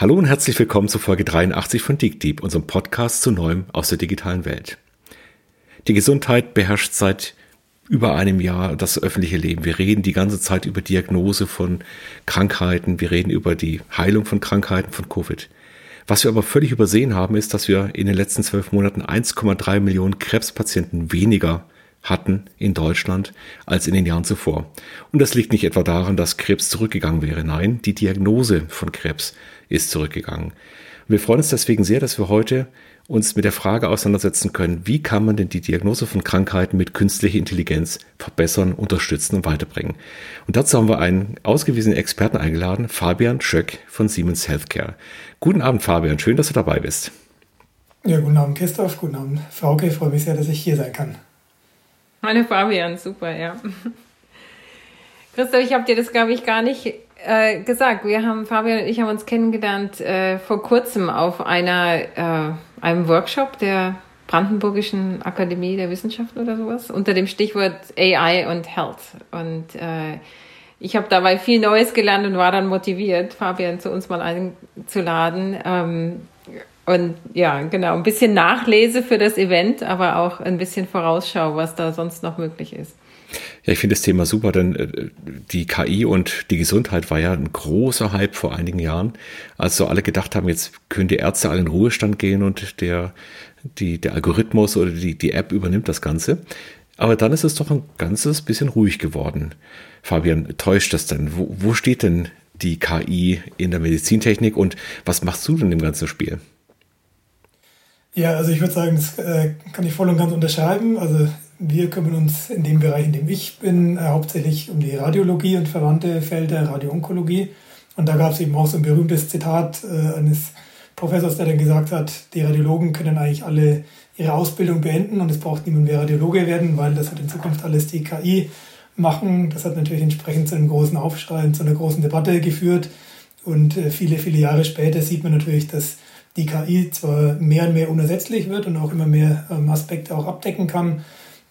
Hallo und herzlich willkommen zu Folge 83 von DigDeep, unserem Podcast zu Neuem aus der digitalen Welt. Die Gesundheit beherrscht seit über einem Jahr das öffentliche Leben. Wir reden die ganze Zeit über Diagnose von Krankheiten, wir reden über die Heilung von Krankheiten von Covid. Was wir aber völlig übersehen haben, ist, dass wir in den letzten zwölf Monaten 1,3 Millionen Krebspatienten weniger hatten in Deutschland als in den Jahren zuvor. Und das liegt nicht etwa daran, dass Krebs zurückgegangen wäre. Nein, die Diagnose von Krebs ist zurückgegangen. Wir freuen uns deswegen sehr, dass wir heute uns mit der Frage auseinandersetzen können, wie kann man denn die Diagnose von Krankheiten mit künstlicher Intelligenz verbessern, unterstützen und weiterbringen. Und dazu haben wir einen ausgewiesenen Experten eingeladen, Fabian Schöck von Siemens Healthcare. Guten Abend, Fabian. Schön, dass du dabei bist. Ja, guten Abend, Christoph. Guten Abend, Frauke. Ich freue mich sehr, dass ich hier sein kann. Hallo Fabian, super, ja. Christoph, ich habe dir das, glaube ich, gar nicht äh, gesagt. Wir haben, Fabian und ich haben uns kennengelernt äh, vor kurzem auf einer, äh, einem Workshop der Brandenburgischen Akademie der Wissenschaften oder sowas, unter dem Stichwort AI und Health. Und äh, ich habe dabei viel Neues gelernt und war dann motiviert, Fabian zu uns mal einzuladen. Ähm, und ja, genau, ein bisschen Nachlese für das Event, aber auch ein bisschen Vorausschau, was da sonst noch möglich ist. Ja, ich finde das Thema super, denn äh, die KI und die Gesundheit war ja ein großer Hype vor einigen Jahren, als so alle gedacht haben, jetzt können die Ärzte alle in Ruhestand gehen und der, die, der Algorithmus oder die, die App übernimmt das Ganze. Aber dann ist es doch ein ganzes bisschen ruhig geworden. Fabian, täuscht das denn? Wo, wo steht denn die KI in der Medizintechnik und was machst du denn im ganzen Spiel? Ja, also ich würde sagen, das äh, kann ich voll und ganz unterschreiben. Also wir kümmern uns in dem Bereich, in dem ich bin, äh, hauptsächlich um die Radiologie und verwandte Felder, Radioonkologie. Und da gab es eben auch so ein berühmtes Zitat äh, eines Professors, der dann gesagt hat, die Radiologen können eigentlich alle ihre Ausbildung beenden und es braucht niemand mehr Radiologe werden, weil das wird in Zukunft alles die KI machen. Das hat natürlich entsprechend zu einem großen Aufschrei zu einer großen Debatte geführt. Und viele, viele Jahre später sieht man natürlich, dass die KI zwar mehr und mehr unersetzlich wird und auch immer mehr ähm, Aspekte auch abdecken kann,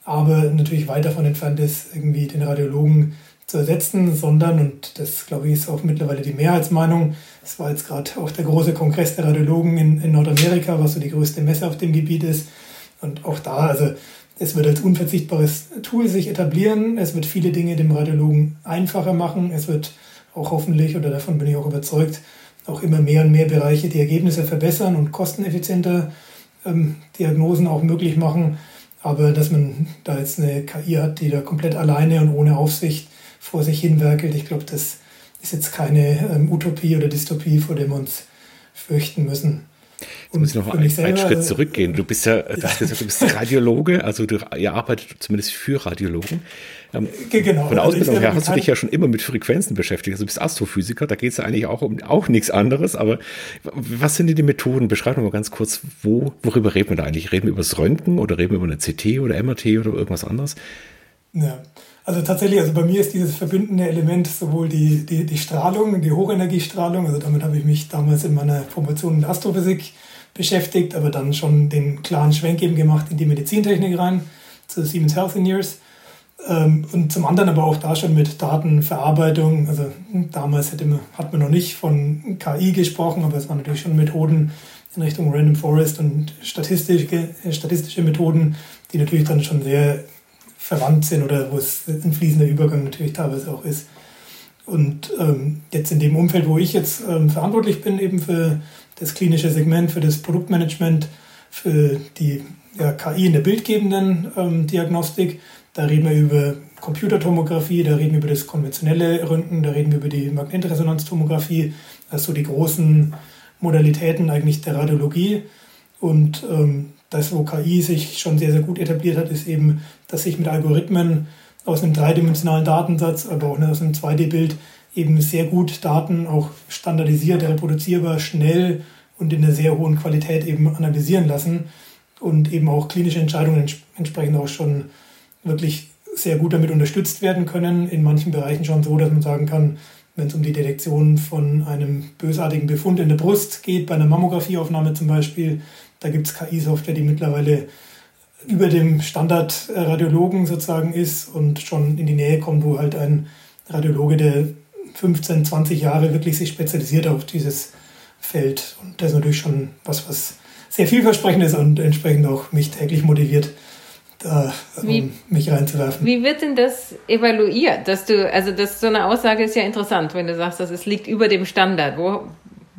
aber natürlich weit davon entfernt ist, irgendwie den Radiologen zu ersetzen, sondern, und das glaube ich ist auch mittlerweile die Mehrheitsmeinung, es war jetzt gerade auch der große Kongress der Radiologen in, in Nordamerika, was so die größte Messe auf dem Gebiet ist. Und auch da, also es wird als unverzichtbares Tool sich etablieren, es wird viele Dinge dem Radiologen einfacher machen, es wird auch hoffentlich, oder davon bin ich auch überzeugt, auch immer mehr und mehr Bereiche die Ergebnisse verbessern und kosteneffizienter ähm, Diagnosen auch möglich machen. Aber dass man da jetzt eine KI hat, die da komplett alleine und ohne Aufsicht vor sich hinwerkelt, ich glaube, das ist jetzt keine ähm, Utopie oder Dystopie, vor der wir uns fürchten müssen. Jetzt muss ich noch einen, einen Schritt zurückgehen. Du bist ja, ja. Gesagt, du bist Radiologe, also du, ihr arbeitet zumindest für Radiologen. Ähm, genau. Von der also Ausbildung her hast du dich ja schon immer mit Frequenzen beschäftigt. Also du bist Astrophysiker, da geht es ja eigentlich auch um auch nichts anderes. Aber was sind denn die Methoden? Beschreib mal ganz kurz, wo, worüber reden wir da eigentlich? Reden wir über das Röntgen oder reden wir über eine CT oder MRT oder irgendwas anderes? Ja. Also tatsächlich, also bei mir ist dieses verbindende Element sowohl die, die, die Strahlung, die Hochenergiestrahlung, also damit habe ich mich damals in meiner Promotion in Astrophysik beschäftigt, aber dann schon den klaren Schwenk eben gemacht in die Medizintechnik rein, zu Siemens Healthineers. Ähm, und zum anderen aber auch da schon mit Datenverarbeitung. Also damals hätte man, hat man noch nicht von KI gesprochen, aber es waren natürlich schon Methoden in Richtung Random Forest und statistische, statistische Methoden, die natürlich dann schon sehr verwandt sind oder wo es ein fließender Übergang natürlich teilweise auch ist. Und ähm, jetzt in dem Umfeld, wo ich jetzt ähm, verantwortlich bin, eben für das klinische Segment, für das Produktmanagement, für die ja, KI in der bildgebenden ähm, Diagnostik, da reden wir über Computertomographie, da reden wir über das konventionelle Röntgen, da reden wir über die Magnetresonanztomographie, also die großen Modalitäten eigentlich der Radiologie. Und ähm, das, wo KI sich schon sehr, sehr gut etabliert hat, ist eben, dass sich mit Algorithmen aus einem dreidimensionalen Datensatz, aber auch aus einem 2D-Bild eben sehr gut Daten auch standardisiert, reproduzierbar, schnell und in einer sehr hohen Qualität eben analysieren lassen und eben auch klinische Entscheidungen entsprechend auch schon wirklich sehr gut damit unterstützt werden können. In manchen Bereichen schon so, dass man sagen kann, wenn es um die Detektion von einem bösartigen Befund in der Brust geht, bei einer Mammografieaufnahme zum Beispiel, da gibt es KI-Software, die mittlerweile über dem Standard-Radiologen sozusagen ist und schon in die Nähe kommt, wo halt ein Radiologe, der 15, 20 Jahre wirklich sich spezialisiert auf dieses fällt. Und das ist natürlich schon was, was sehr vielversprechend ist und entsprechend auch mich täglich motiviert, da wie, um mich reinzuwerfen. Wie wird denn das evaluiert? Dass du, also das so eine Aussage ist ja interessant, wenn du sagst, dass es liegt über dem Standard. Wo,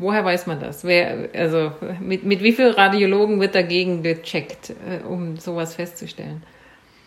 woher weiß man das? Wer, also mit, mit wie vielen Radiologen wird dagegen gecheckt, äh, um sowas festzustellen?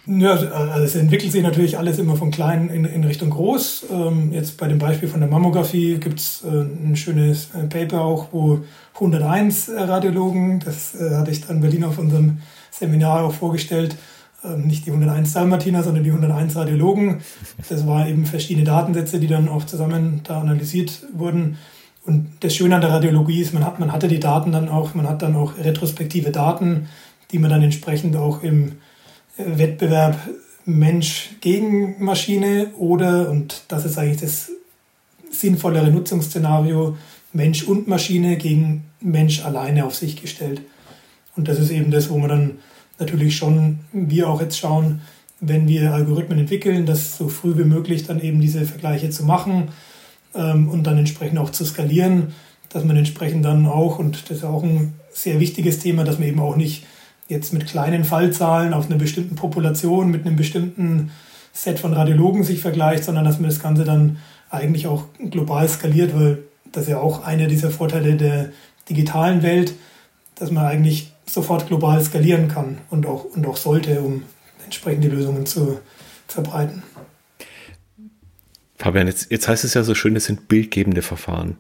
Ja, also, also es entwickelt sich natürlich alles immer von klein in, in Richtung groß. Ähm, jetzt bei dem Beispiel von der Mammographie gibt es äh, ein schönes äh, Paper auch, wo 101 Radiologen, das äh, hatte ich dann in Berlin auf unserem Seminar auch vorgestellt, ähm, nicht die 101 Dalmatiner, sondern die 101 Radiologen. Das waren eben verschiedene Datensätze, die dann auch zusammen da analysiert wurden. Und das Schöne an der Radiologie ist, man hat, man hatte die Daten dann auch, man hat dann auch retrospektive Daten, die man dann entsprechend auch im Wettbewerb Mensch gegen Maschine oder, und das ist eigentlich das sinnvollere Nutzungsszenario, Mensch und Maschine gegen Mensch alleine auf sich gestellt. Und das ist eben das, wo man dann natürlich schon, wir auch jetzt schauen, wenn wir Algorithmen entwickeln, das so früh wie möglich dann eben diese Vergleiche zu machen ähm, und dann entsprechend auch zu skalieren, dass man entsprechend dann auch, und das ist auch ein sehr wichtiges Thema, dass man eben auch nicht jetzt mit kleinen Fallzahlen auf einer bestimmten Population, mit einem bestimmten Set von Radiologen sich vergleicht, sondern dass man das Ganze dann eigentlich auch global skaliert, weil das ist ja auch einer dieser Vorteile der digitalen Welt, dass man eigentlich sofort global skalieren kann und auch, und auch sollte, um entsprechende Lösungen zu verbreiten. Fabian, jetzt, jetzt heißt es ja so schön, es sind bildgebende Verfahren.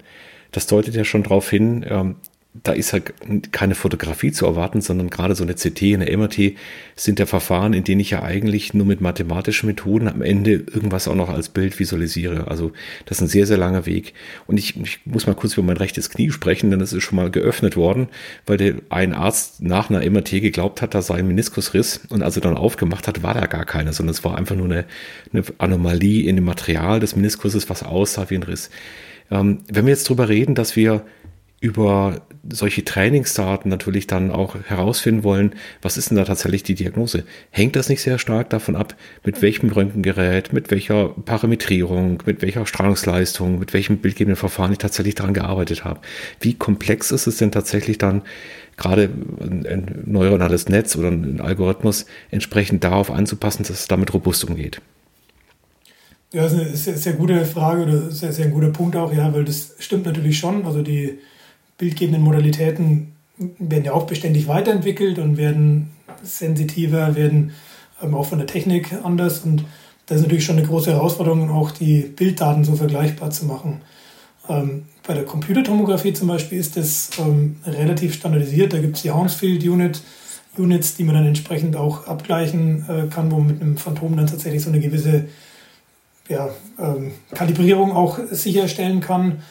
Das deutet ja schon darauf hin, ähm, da ist halt keine Fotografie zu erwarten, sondern gerade so eine CT, eine MRT sind ja Verfahren, in denen ich ja eigentlich nur mit mathematischen Methoden am Ende irgendwas auch noch als Bild visualisiere. Also das ist ein sehr, sehr langer Weg. Und ich, ich muss mal kurz über mein rechtes Knie sprechen, denn das ist schon mal geöffnet worden, weil der ein Arzt nach einer MRT geglaubt hat, da sei ein Meniskusriss und als er dann aufgemacht hat, war da gar keiner, sondern es war einfach nur eine, eine Anomalie in dem Material des Meniskuses, was aussah wie ein Riss. Ähm, wenn wir jetzt drüber reden, dass wir über solche Trainingsdaten natürlich dann auch herausfinden wollen, was ist denn da tatsächlich die Diagnose? Hängt das nicht sehr stark davon ab, mit welchem Röntgengerät, mit welcher Parametrierung, mit welcher Strahlungsleistung, mit welchem bildgebenden Verfahren ich tatsächlich daran gearbeitet habe? Wie komplex ist es denn tatsächlich dann, gerade ein neuronales Netz oder ein Algorithmus entsprechend darauf anzupassen, dass es damit robust umgeht? Ja, das ist eine sehr, sehr gute Frage oder sehr, sehr ein guter Punkt auch, ja, weil das stimmt natürlich schon. Also die bildgebenden Modalitäten werden ja auch beständig weiterentwickelt und werden sensitiver, werden ähm, auch von der Technik anders. Und das ist natürlich schon eine große Herausforderung, auch die Bilddaten so vergleichbar zu machen. Ähm, bei der Computertomographie zum Beispiel ist das ähm, relativ standardisiert. Da gibt es die Hounsfield Unit, Units, die man dann entsprechend auch abgleichen äh, kann, wo man mit einem Phantom dann tatsächlich so eine gewisse ja, ähm, Kalibrierung auch sicherstellen kann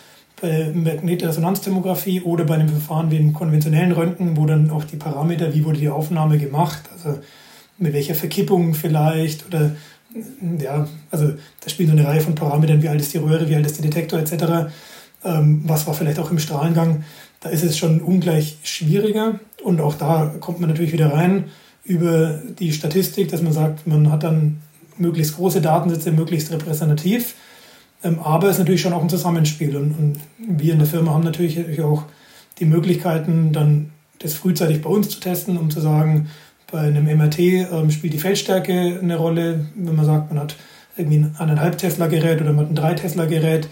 bei Magnetresonanztomographie oder bei einem Verfahren wie im konventionellen Röntgen, wo dann auch die Parameter, wie wurde die Aufnahme gemacht, also mit welcher Verkippung vielleicht oder ja, also da spielt so eine Reihe von Parametern, wie alt ist die Röhre, wie alt ist der Detektor etc., ähm, was war vielleicht auch im Strahlengang, da ist es schon ungleich schwieriger und auch da kommt man natürlich wieder rein über die Statistik, dass man sagt, man hat dann möglichst große Datensätze, möglichst repräsentativ aber es ist natürlich schon auch ein Zusammenspiel. Und, und, wir in der Firma haben natürlich auch die Möglichkeiten, dann das frühzeitig bei uns zu testen, um zu sagen, bei einem MRT ähm, spielt die Feldstärke eine Rolle. Wenn man sagt, man hat irgendwie ein eineinhalb Tesla-Gerät oder man hat ein drei Tesla-Gerät,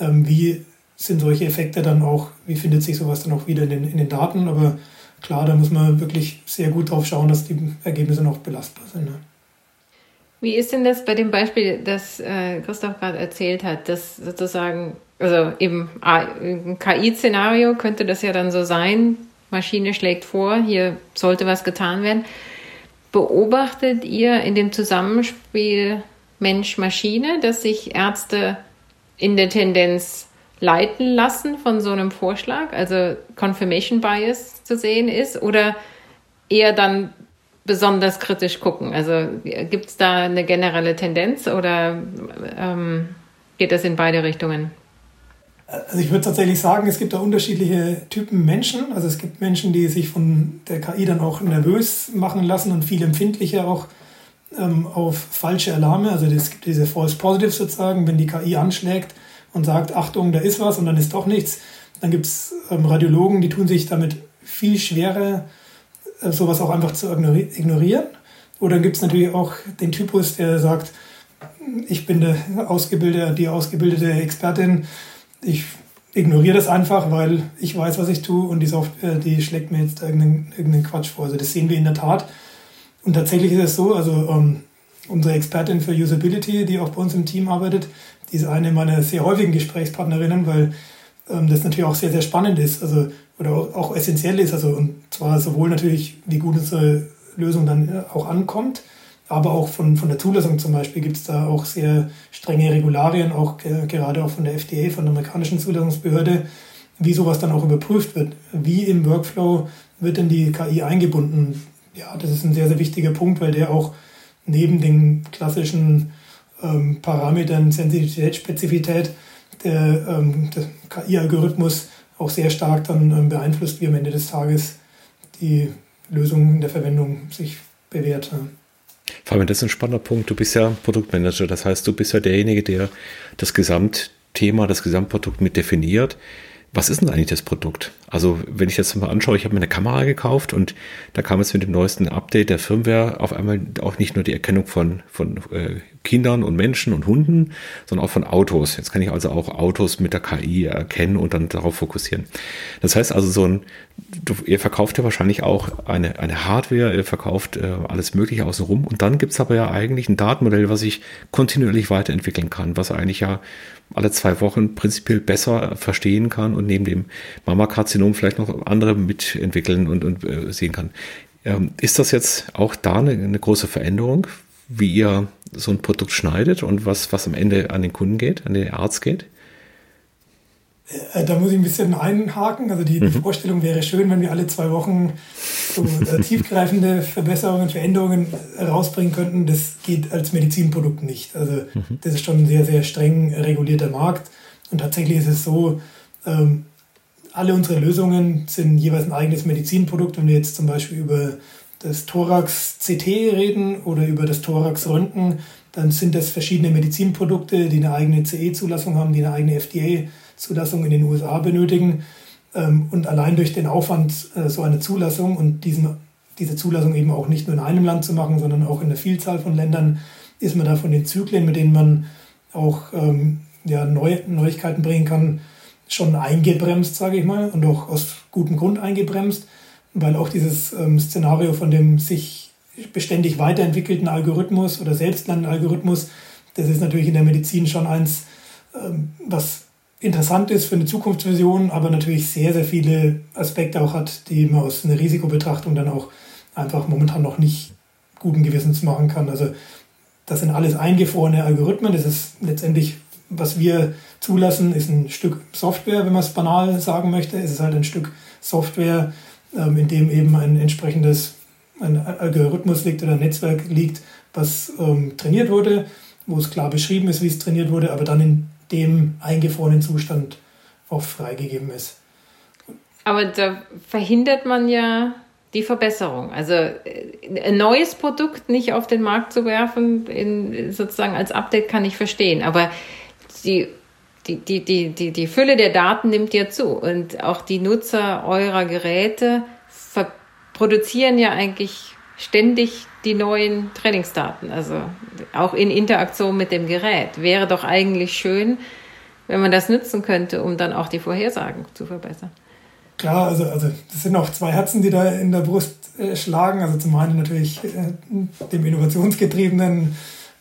ähm, wie sind solche Effekte dann auch, wie findet sich sowas dann auch wieder in den, in den Daten? Aber klar, da muss man wirklich sehr gut drauf schauen, dass die Ergebnisse noch belastbar sind. Ne? Wie ist denn das bei dem Beispiel, das äh, Christoph gerade erzählt hat, dass sozusagen, also im KI-Szenario könnte das ja dann so sein, Maschine schlägt vor, hier sollte was getan werden. Beobachtet ihr in dem Zusammenspiel Mensch-Maschine, dass sich Ärzte in der Tendenz leiten lassen von so einem Vorschlag, also Confirmation Bias zu sehen ist, oder eher dann besonders kritisch gucken? Also gibt es da eine generelle Tendenz oder ähm, geht das in beide Richtungen? Also ich würde tatsächlich sagen, es gibt da unterschiedliche Typen Menschen. Also es gibt Menschen, die sich von der KI dann auch nervös machen lassen und viel empfindlicher auch ähm, auf falsche Alarme. Also es gibt diese False Positives sozusagen, wenn die KI anschlägt und sagt, Achtung, da ist was und dann ist doch nichts, Dann gibt es ähm, Radiologen, die tun sich damit viel schwerer, sowas auch einfach zu ignorieren. Oder gibt es natürlich auch den Typus, der sagt, ich bin der ausgebildete, die ausgebildete Expertin, ich ignoriere das einfach, weil ich weiß, was ich tue und die Software, die schlägt mir jetzt irgendeinen, irgendeinen Quatsch vor. Also das sehen wir in der Tat. Und tatsächlich ist es so, also ähm, unsere Expertin für Usability, die auch bei uns im Team arbeitet, die ist eine meiner sehr häufigen Gesprächspartnerinnen, weil ähm, das natürlich auch sehr, sehr spannend ist, also oder auch essentiell ist, also und zwar sowohl natürlich, wie gut unsere Lösung dann äh, auch ankommt, aber auch von, von der Zulassung zum Beispiel gibt es da auch sehr strenge Regularien, auch gerade auch von der FDA, von der amerikanischen Zulassungsbehörde, wie sowas dann auch überprüft wird. Wie im Workflow wird denn die KI eingebunden? Ja, das ist ein sehr, sehr wichtiger Punkt, weil der auch neben den klassischen ähm, Parametern Sensitivität, Spezifität der, ähm, der KI-Algorithmus auch sehr stark dann ähm, beeinflusst, wie am Ende des Tages die Lösung in der Verwendung sich bewährt. Fabian, das ist ein spannender Punkt. Du bist ja Produktmanager, das heißt, du bist ja derjenige, der das Gesamtthema, das Gesamtprodukt mit definiert was ist denn eigentlich das Produkt? Also, wenn ich das mal anschaue, ich habe mir eine Kamera gekauft und da kam es mit dem neuesten Update der Firmware auf einmal auch nicht nur die Erkennung von, von äh, Kindern und Menschen und Hunden, sondern auch von Autos. Jetzt kann ich also auch Autos mit der KI erkennen und dann darauf fokussieren. Das heißt also, so ein, du, ihr verkauft ja wahrscheinlich auch eine, eine Hardware, ihr verkauft äh, alles Mögliche außenrum und dann gibt's aber ja eigentlich ein Datenmodell, was ich kontinuierlich weiterentwickeln kann, was eigentlich ja alle zwei Wochen prinzipiell besser verstehen kann und neben dem Mammakarzinom vielleicht noch andere mitentwickeln und, und äh, sehen kann. Ähm, ist das jetzt auch da eine, eine, große Veränderung, wie ihr so ein Produkt schneidet und was, was am Ende an den Kunden geht, an den Arzt geht? Äh, da muss ich ein bisschen einhaken. Also die, mhm. die, Vorstellung wäre schön, wenn wir alle zwei Wochen so äh, tiefgreifende Verbesserungen, Veränderungen rausbringen könnten. Das geht als Medizinprodukt nicht. Also mhm. das ist schon ein sehr, sehr streng regulierter Markt. Und tatsächlich ist es so, ähm, alle unsere Lösungen sind jeweils ein eigenes Medizinprodukt. Wenn wir jetzt zum Beispiel über das Thorax-CT reden oder über das Thorax-Röntgen, dann sind das verschiedene Medizinprodukte, die eine eigene CE-Zulassung haben, die eine eigene FDA Zulassung in den USA benötigen. Ähm, und allein durch den Aufwand, äh, so eine Zulassung und diesen, diese Zulassung eben auch nicht nur in einem Land zu machen, sondern auch in einer Vielzahl von Ländern, ist man da von den Zyklen, mit denen man auch ähm, ja, Neu Neuigkeiten bringen kann, schon eingebremst, sage ich mal, und auch aus gutem Grund eingebremst, weil auch dieses ähm, Szenario von dem sich beständig weiterentwickelten Algorithmus oder selbstlernenden Algorithmus, das ist natürlich in der Medizin schon eins, was interessant ist für eine Zukunftsvision, aber natürlich sehr, sehr viele Aspekte auch hat, die man aus einer Risikobetrachtung dann auch einfach momentan noch nicht guten Gewissens machen kann. Also das sind alles eingefrorene Algorithmen. Das ist letztendlich, was wir zulassen, ist ein Stück Software, wenn man es banal sagen möchte. Es ist halt ein Stück Software, ähm, in dem eben ein entsprechendes ein Algorithmus liegt oder ein Netzwerk liegt, was ähm, trainiert wurde, wo es klar beschrieben ist, wie es trainiert wurde, aber dann in dem eingefrorenen Zustand auch freigegeben ist. Aber da verhindert man ja die Verbesserung. Also äh, ein neues Produkt nicht auf den Markt zu werfen, in, sozusagen als Update kann ich verstehen. Aber die, die, die, die, die, die Fülle der Daten nimmt ja zu. Und auch die Nutzer eurer Geräte produzieren ja eigentlich ständig die neuen Trainingsdaten, also auch in Interaktion mit dem Gerät. Wäre doch eigentlich schön, wenn man das nutzen könnte, um dann auch die Vorhersagen zu verbessern. Klar, also, also das sind auch zwei Herzen, die da in der Brust äh, schlagen. Also zum einen natürlich äh, dem innovationsgetriebenen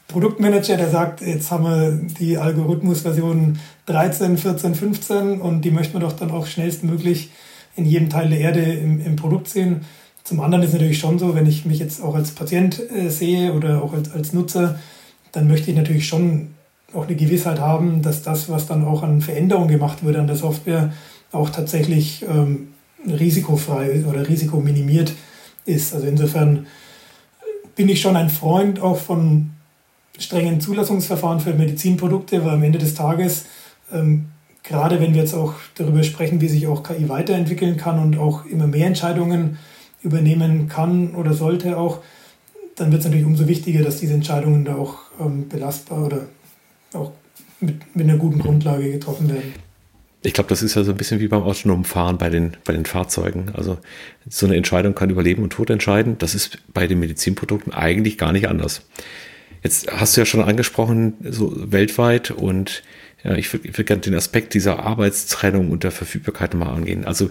Produktmanager, der sagt, jetzt haben wir die Algorithmusversion 13, 14, 15 und die möchten wir doch dann auch schnellstmöglich in jedem Teil der Erde im, im Produkt sehen. Zum anderen ist es natürlich schon so, wenn ich mich jetzt auch als Patient äh, sehe oder auch als, als Nutzer, dann möchte ich natürlich schon auch eine Gewissheit haben, dass das, was dann auch an Veränderungen gemacht wird an der Software, auch tatsächlich ähm, risikofrei oder risikominimiert ist. Also insofern bin ich schon ein Freund auch von strengen Zulassungsverfahren für Medizinprodukte, weil am Ende des Tages, ähm, gerade wenn wir jetzt auch darüber sprechen, wie sich auch KI weiterentwickeln kann und auch immer mehr Entscheidungen übernehmen kann oder sollte auch, dann wird es natürlich umso wichtiger, dass diese Entscheidungen da auch ähm, belastbar oder auch mit, mit einer guten Grundlage getroffen werden. Ich glaube, das ist ja so ein bisschen wie beim autonomen Fahren bei den, bei den Fahrzeugen. Also so eine Entscheidung kann über Leben und Tod entscheiden. Das ist bei den Medizinprodukten eigentlich gar nicht anders. Jetzt hast du ja schon angesprochen, so weltweit und ja, ich würde würd gerne den Aspekt dieser Arbeitstrennung und der Verfügbarkeit mal angehen. Also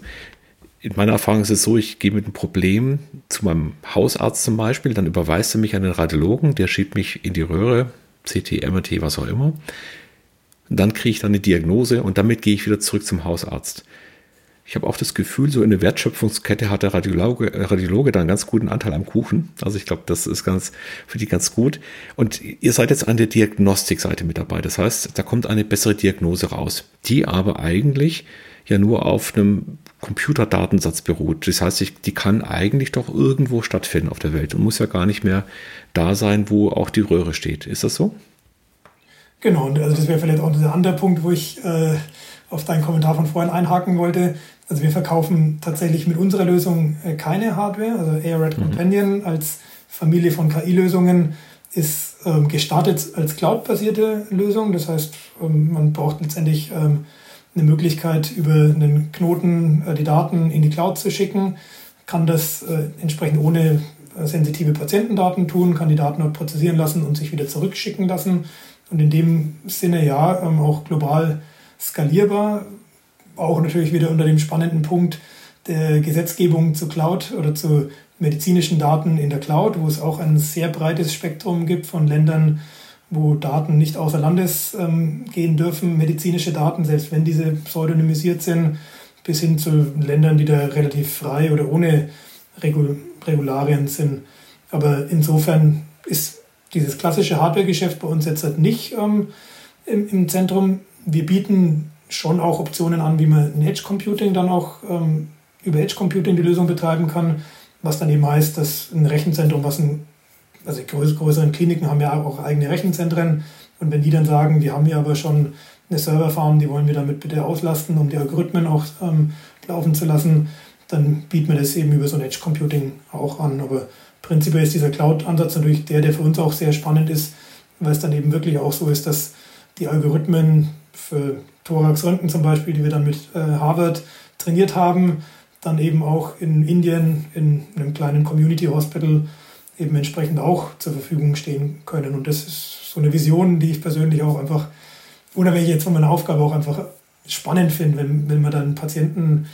in meiner Erfahrung ist es so, ich gehe mit einem Problem zu meinem Hausarzt zum Beispiel, dann überweist er mich an den Radiologen, der schiebt mich in die Röhre, CT, MRT, was auch immer. Und dann kriege ich dann eine Diagnose und damit gehe ich wieder zurück zum Hausarzt. Ich habe auch das Gefühl, so in der Wertschöpfungskette hat der Radiologe, Radiologe da einen ganz guten Anteil am Kuchen. Also ich glaube, das ist ganz für die ganz gut. Und ihr seid jetzt an der Diagnostikseite mit dabei. Das heißt, da kommt eine bessere Diagnose raus, die aber eigentlich ja nur auf einem Computerdatensatz beruht. Das heißt, ich, die kann eigentlich doch irgendwo stattfinden auf der Welt und muss ja gar nicht mehr da sein, wo auch die Röhre steht. Ist das so? Genau, und also das wäre vielleicht auch der andere Punkt, wo ich äh, auf deinen Kommentar von vorhin einhaken wollte. Also wir verkaufen tatsächlich mit unserer Lösung äh, keine Hardware. Also AirRed mhm. Companion als Familie von KI-Lösungen ist ähm, gestartet als Cloud-basierte Lösung. Das heißt, ähm, man braucht letztendlich ähm, eine Möglichkeit, über einen Knoten äh, die Daten in die Cloud zu schicken, kann das äh, entsprechend ohne äh, sensitive Patientendaten tun, kann die Daten dort prozessieren lassen und sich wieder zurückschicken lassen und in dem Sinne ja ähm, auch global skalierbar. Auch natürlich wieder unter dem spannenden Punkt der Gesetzgebung zu Cloud oder zu medizinischen Daten in der Cloud, wo es auch ein sehr breites Spektrum gibt von Ländern, wo Daten nicht außer Landes ähm, gehen dürfen, medizinische Daten, selbst wenn diese pseudonymisiert sind, bis hin zu Ländern, die da relativ frei oder ohne Regul Regularien sind. Aber insofern ist dieses klassische Hardware-Geschäft bei uns jetzt halt nicht ähm, im, im, Zentrum. Wir bieten schon auch Optionen an, wie man ein Edge Computing dann auch ähm, über Edge Computing die Lösung betreiben kann, was dann eben heißt, dass ein Rechenzentrum, was ein, also die größeren Kliniken haben ja auch eigene Rechenzentren und wenn die dann sagen, wir haben hier aber schon eine Serverfarm, die wollen wir damit bitte auslasten, um die Algorithmen auch ähm, laufen zu lassen, dann bieten wir das eben über so ein Edge Computing auch an. Aber prinzipiell ist dieser Cloud-Ansatz natürlich der, der für uns auch sehr spannend ist, weil es dann eben wirklich auch so ist, dass die Algorithmen für Thorax-Röntgen zum Beispiel, die wir dann mit äh, Harvard trainiert haben, dann eben auch in Indien in einem kleinen Community Hospital eben entsprechend auch zur Verfügung stehen können. Und das ist so eine Vision, die ich persönlich auch einfach, unabhängig jetzt von meiner Aufgabe, auch einfach spannend finde, wenn, wenn man dann Patienten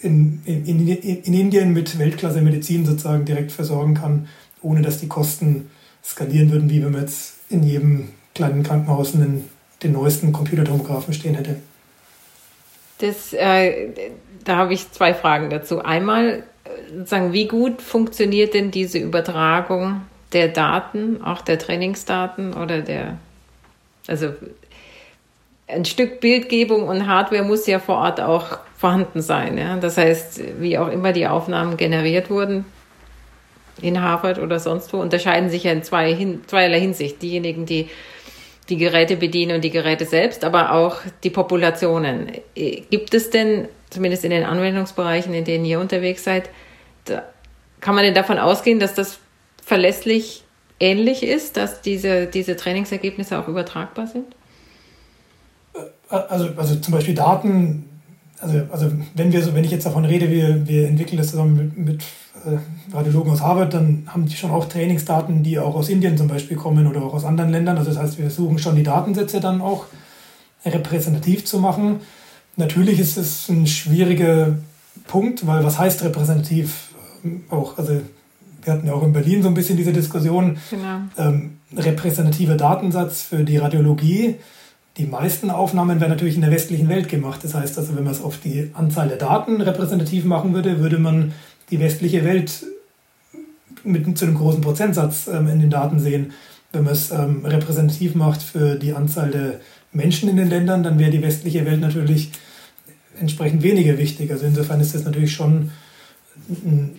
in, in, in Indien mit Weltklasse-Medizin sozusagen direkt versorgen kann, ohne dass die Kosten skalieren würden, wie wenn man jetzt in jedem kleinen Krankenhaus einen, den neuesten Computertomographen stehen hätte. Das, äh, da habe ich zwei Fragen dazu. Einmal, sagen, wie gut funktioniert denn diese Übertragung der Daten, auch der Trainingsdaten oder der, also ein Stück Bildgebung und Hardware muss ja vor Ort auch vorhanden sein. Ja? Das heißt, wie auch immer die Aufnahmen generiert wurden, in Harvard oder sonst wo, unterscheiden sich ja in zwei hin, zweierlei Hinsicht. Diejenigen, die die Geräte bedienen und die Geräte selbst, aber auch die Populationen. Gibt es denn, zumindest in den Anwendungsbereichen, in denen ihr unterwegs seid, kann man denn davon ausgehen, dass das verlässlich ähnlich ist, dass diese, diese Trainingsergebnisse auch übertragbar sind? Also, also zum Beispiel Daten also, also wenn wir so, wenn ich jetzt davon rede, wir, wir entwickeln das zusammen mit, mit äh, Radiologen aus Harvard, dann haben die schon auch Trainingsdaten, die auch aus Indien zum Beispiel kommen oder auch aus anderen Ländern. Also das heißt, wir versuchen schon die Datensätze dann auch repräsentativ zu machen. Natürlich ist es ein schwieriger Punkt, weil was heißt repräsentativ auch? Also wir hatten ja auch in Berlin so ein bisschen diese Diskussion. Genau. Ähm, repräsentativer Datensatz für die Radiologie die meisten Aufnahmen werden natürlich in der westlichen Welt gemacht. Das heißt also, wenn man es auf die Anzahl der Daten repräsentativ machen würde, würde man die westliche Welt mit zu einem großen Prozentsatz ähm, in den Daten sehen. Wenn man es ähm, repräsentativ macht für die Anzahl der Menschen in den Ländern, dann wäre die westliche Welt natürlich entsprechend weniger wichtig. Also insofern ist das natürlich schon ein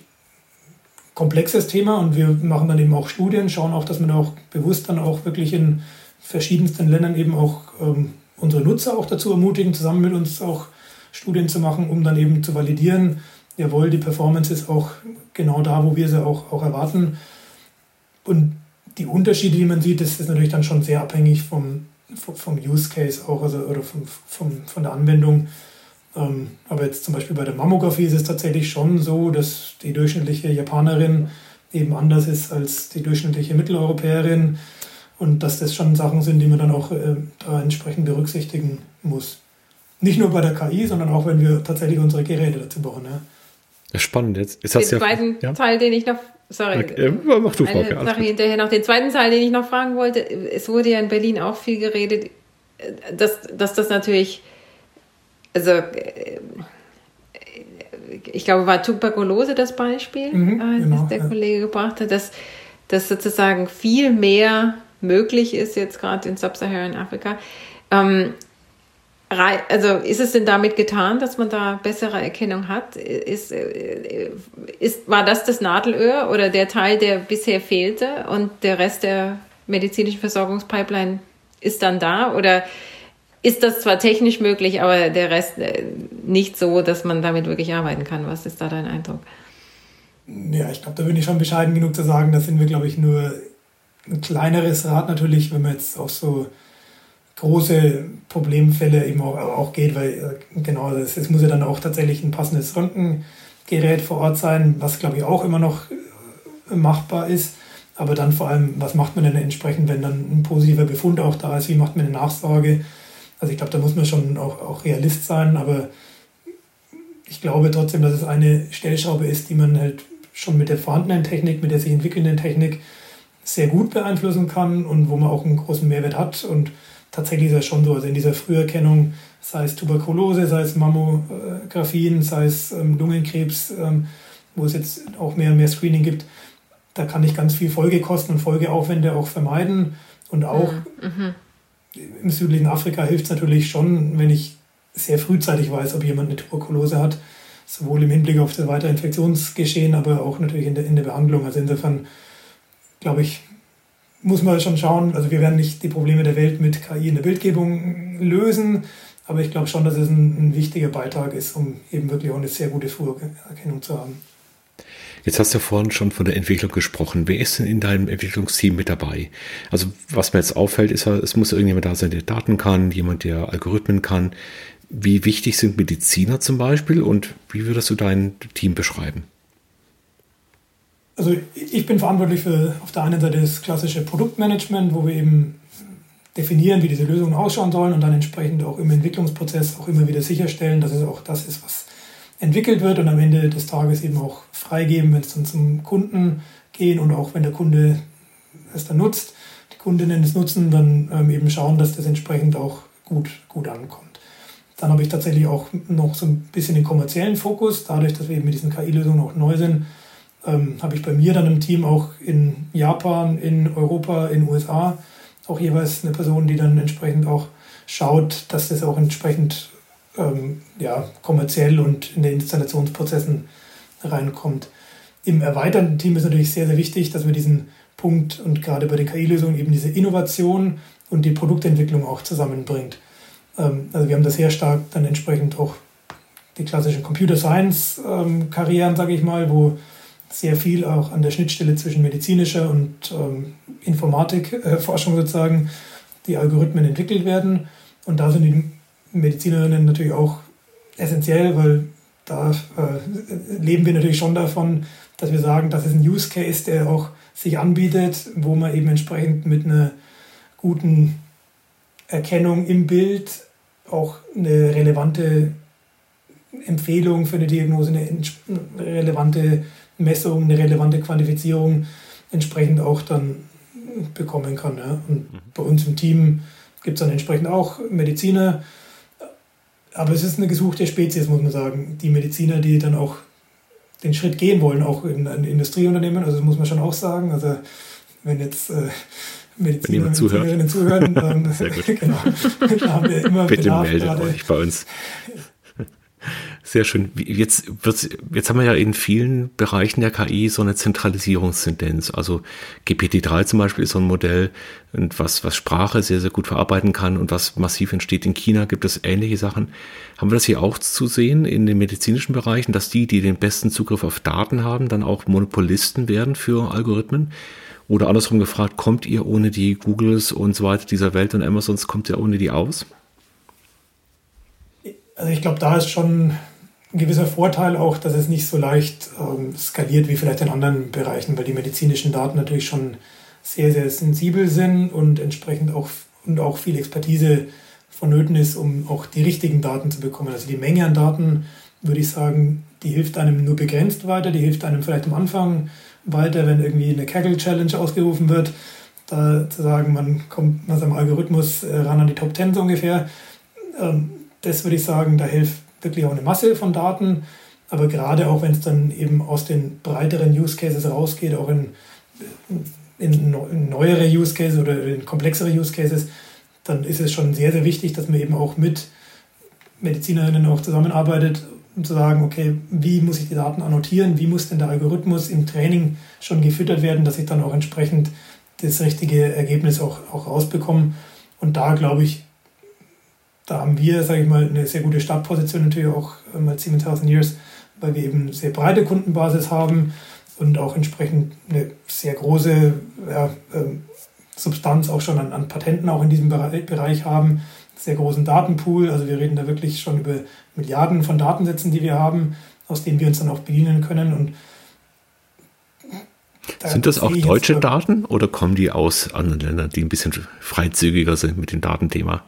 komplexes Thema und wir machen dann eben auch Studien, schauen auch, dass man auch bewusst dann auch wirklich in verschiedensten Ländern eben auch ähm, unsere Nutzer auch dazu ermutigen, zusammen mit uns auch Studien zu machen, um dann eben zu validieren, jawohl, die Performance ist auch genau da, wo wir sie auch, auch erwarten. Und die Unterschiede, die man sieht, das ist natürlich dann schon sehr abhängig vom, vom Use Case auch, also oder vom, vom, von der Anwendung. Ähm, aber jetzt zum Beispiel bei der Mammographie ist es tatsächlich schon so, dass die durchschnittliche Japanerin eben anders ist als die durchschnittliche Mitteleuropäerin und dass das schon Sachen sind, die man dann auch äh, da entsprechend berücksichtigen muss. Nicht nur bei der KI, sondern auch wenn wir tatsächlich unsere Geräte dazu bauen. Ja. Das ist spannend jetzt. jetzt den zweiten ja, Teil, den ich noch, sorry, okay, mach du, Frau, eine Sache hinterher noch. Den zweiten Teil, den ich noch fragen wollte, es wurde ja in Berlin auch viel geredet, dass, dass das natürlich, also äh, ich glaube, war Tuberkulose das Beispiel, mhm, äh, genau, das der ja. Kollege gebracht hat, dass, dass sozusagen viel mehr möglich ist jetzt gerade in Sub-Saharan Afrika. Ähm, also ist es denn damit getan, dass man da bessere Erkennung hat? Ist, äh, ist, war das das Nadelöhr oder der Teil, der bisher fehlte und der Rest der medizinischen Versorgungspipeline ist dann da? Oder ist das zwar technisch möglich, aber der Rest äh, nicht so, dass man damit wirklich arbeiten kann? Was ist da dein Eindruck? Ja, ich glaube, da bin ich schon bescheiden genug zu sagen, da sind wir, glaube ich, nur ein kleineres Rad natürlich, wenn man jetzt auch so große Problemfälle eben auch, auch geht, weil äh, genau, es, es muss ja dann auch tatsächlich ein passendes Röntgengerät vor Ort sein, was glaube ich auch immer noch äh, machbar ist. Aber dann vor allem, was macht man denn entsprechend, wenn dann ein positiver Befund auch da ist? Wie macht man eine Nachsorge? Also ich glaube, da muss man schon auch, auch Realist sein, aber ich glaube trotzdem, dass es eine Stellschraube ist, die man halt schon mit der vorhandenen Technik, mit der sich entwickelnden Technik sehr gut beeinflussen kann und wo man auch einen großen Mehrwert hat. Und tatsächlich ist es schon so, also in dieser Früherkennung, sei es Tuberkulose, sei es Mammographien, sei es ähm, Lungenkrebs, ähm, wo es jetzt auch mehr und mehr Screening gibt, da kann ich ganz viel Folgekosten und Folgeaufwände auch vermeiden. Und auch mhm. im südlichen Afrika hilft es natürlich schon, wenn ich sehr frühzeitig weiß, ob jemand eine Tuberkulose hat, sowohl im Hinblick auf das weitere Infektionsgeschehen, aber auch natürlich in der, in der Behandlung. Also insofern glaube ich, muss man schon schauen, also wir werden nicht die Probleme der Welt mit KI in der Bildgebung lösen, aber ich glaube schon, dass es ein, ein, wichtiger Beitrag ist, um eben wirklich auch eine sehr gute Früherkennung zu haben. Jetzt hast du vorhin schon von der Entwicklung gesprochen. Wer ist denn in deinem Entwicklungsteam mit dabei? Also was mir jetzt auffällt, ist, es muss irgendjemand da sein, der Daten kann, jemand, der Algorithmen kann. Wie wichtig sind Mediziner zum Beispiel und wie würdest du dein Team beschreiben? Also ich bin verantwortlich für auf der einen Seite das klassische Produktmanagement, wo wir eben definieren, wie diese Lösungen ausschauen sollen und dann entsprechend auch im Entwicklungsprozess auch immer wieder sicherstellen, dass es auch das ist, was entwickelt wird und am Ende des Tages eben auch freigeben, wenn es dann zum Kunden gehen und auch wenn der Kunde es dann nutzt, die Kundinnen es nutzen, dann ähm, eben schauen, dass das entsprechend auch gut, gut ankommt. Dann habe ich tatsächlich auch noch so ein bisschen den kommerziellen Fokus, dadurch, dass wir eben mit diesen KI-Lösungen auch neu sind, ähm, habe ich bei mir dann im Team auch in Japan, in Europa, in USA auch jeweils eine Person, die dann entsprechend auch schaut, dass das auch entsprechend ähm, ja, kommerziell und in den Installationsprozessen reinkommt. Im erweiterten Team ist natürlich sehr, sehr wichtig, dass wir diesen Punkt und gerade bei den KI-Lösungen eben diese Innovation und die Produktentwicklung auch zusammenbringt. Ähm, also wir haben das sehr stark dann entsprechend auch die klassischen Computer Science ähm, sage ich mal, wo sehr viel auch an der Schnittstelle zwischen medizinischer und ähm, Informatikforschung äh, sozusagen die Algorithmen entwickelt werden. Und da sind die Medizinerinnen natürlich auch essentiell, weil da äh, leben wir natürlich schon davon, dass wir sagen, das ist ein Use Case, der auch sich anbietet, wo man eben entsprechend mit einer guten Erkennung im Bild auch eine relevante Empfehlung für eine Diagnose, eine relevante Messung, eine relevante Quantifizierung entsprechend auch dann bekommen kann. Ja. Und mhm. bei uns im Team gibt es dann entsprechend auch Mediziner, aber es ist eine gesuchte Spezies, muss man sagen. Die Mediziner, die dann auch den Schritt gehen wollen, auch in ein Industrieunternehmen, also das muss man schon auch sagen. Also wenn jetzt äh, Mediziner und Medizinerinnen zuhören, dann genau, haben wir immer Bitte Bedarf, meldet euch bei uns. Sehr schön. Jetzt, jetzt haben wir ja in vielen Bereichen der KI so eine Zentralisierungstendenz. Also GPT-3 zum Beispiel ist so ein Modell, was, was Sprache sehr, sehr gut verarbeiten kann und was massiv entsteht. In China gibt es ähnliche Sachen. Haben wir das hier auch zu sehen in den medizinischen Bereichen, dass die, die den besten Zugriff auf Daten haben, dann auch Monopolisten werden für Algorithmen? Oder andersrum gefragt, kommt ihr ohne die Googles und so weiter dieser Welt und Amazons, kommt ihr ohne die aus? Also ich glaube, da ist schon ein gewisser Vorteil auch, dass es nicht so leicht ähm, skaliert wie vielleicht in anderen Bereichen, weil die medizinischen Daten natürlich schon sehr, sehr sensibel sind und entsprechend auch, und auch viel Expertise vonnöten ist, um auch die richtigen Daten zu bekommen. Also die Menge an Daten, würde ich sagen, die hilft einem nur begrenzt weiter, die hilft einem vielleicht am Anfang weiter, wenn irgendwie eine Kaggle Challenge ausgerufen wird, da zu sagen, man kommt mit seinem Algorithmus äh, ran an die Top 10 so ungefähr. Ähm, das würde ich sagen, da hilft wirklich auch eine Masse von Daten. Aber gerade auch wenn es dann eben aus den breiteren Use Cases rausgeht, auch in, in, neuere Use Cases oder in komplexere Use Cases, dann ist es schon sehr, sehr wichtig, dass man eben auch mit Medizinerinnen auch zusammenarbeitet, um zu sagen, okay, wie muss ich die Daten annotieren, wie muss denn der Algorithmus im Training schon gefüttert werden, dass ich dann auch entsprechend das richtige Ergebnis auch, auch rausbekomme. Und da glaube ich, da haben wir, sage ich mal, eine sehr gute Startposition natürlich auch ähm, als 7000 Years, weil wir eben sehr breite Kundenbasis haben und auch entsprechend eine sehr große ja, ähm, Substanz auch schon an, an, Patenten auch in diesem Bereich haben, sehr großen Datenpool. Also wir reden da wirklich schon über Milliarden von Datensätzen, die wir haben, aus denen wir uns dann auch bedienen können. Und da sind das auch deutsche Daten oder kommen die aus anderen Ländern, die ein bisschen freizügiger sind mit dem Datenthema?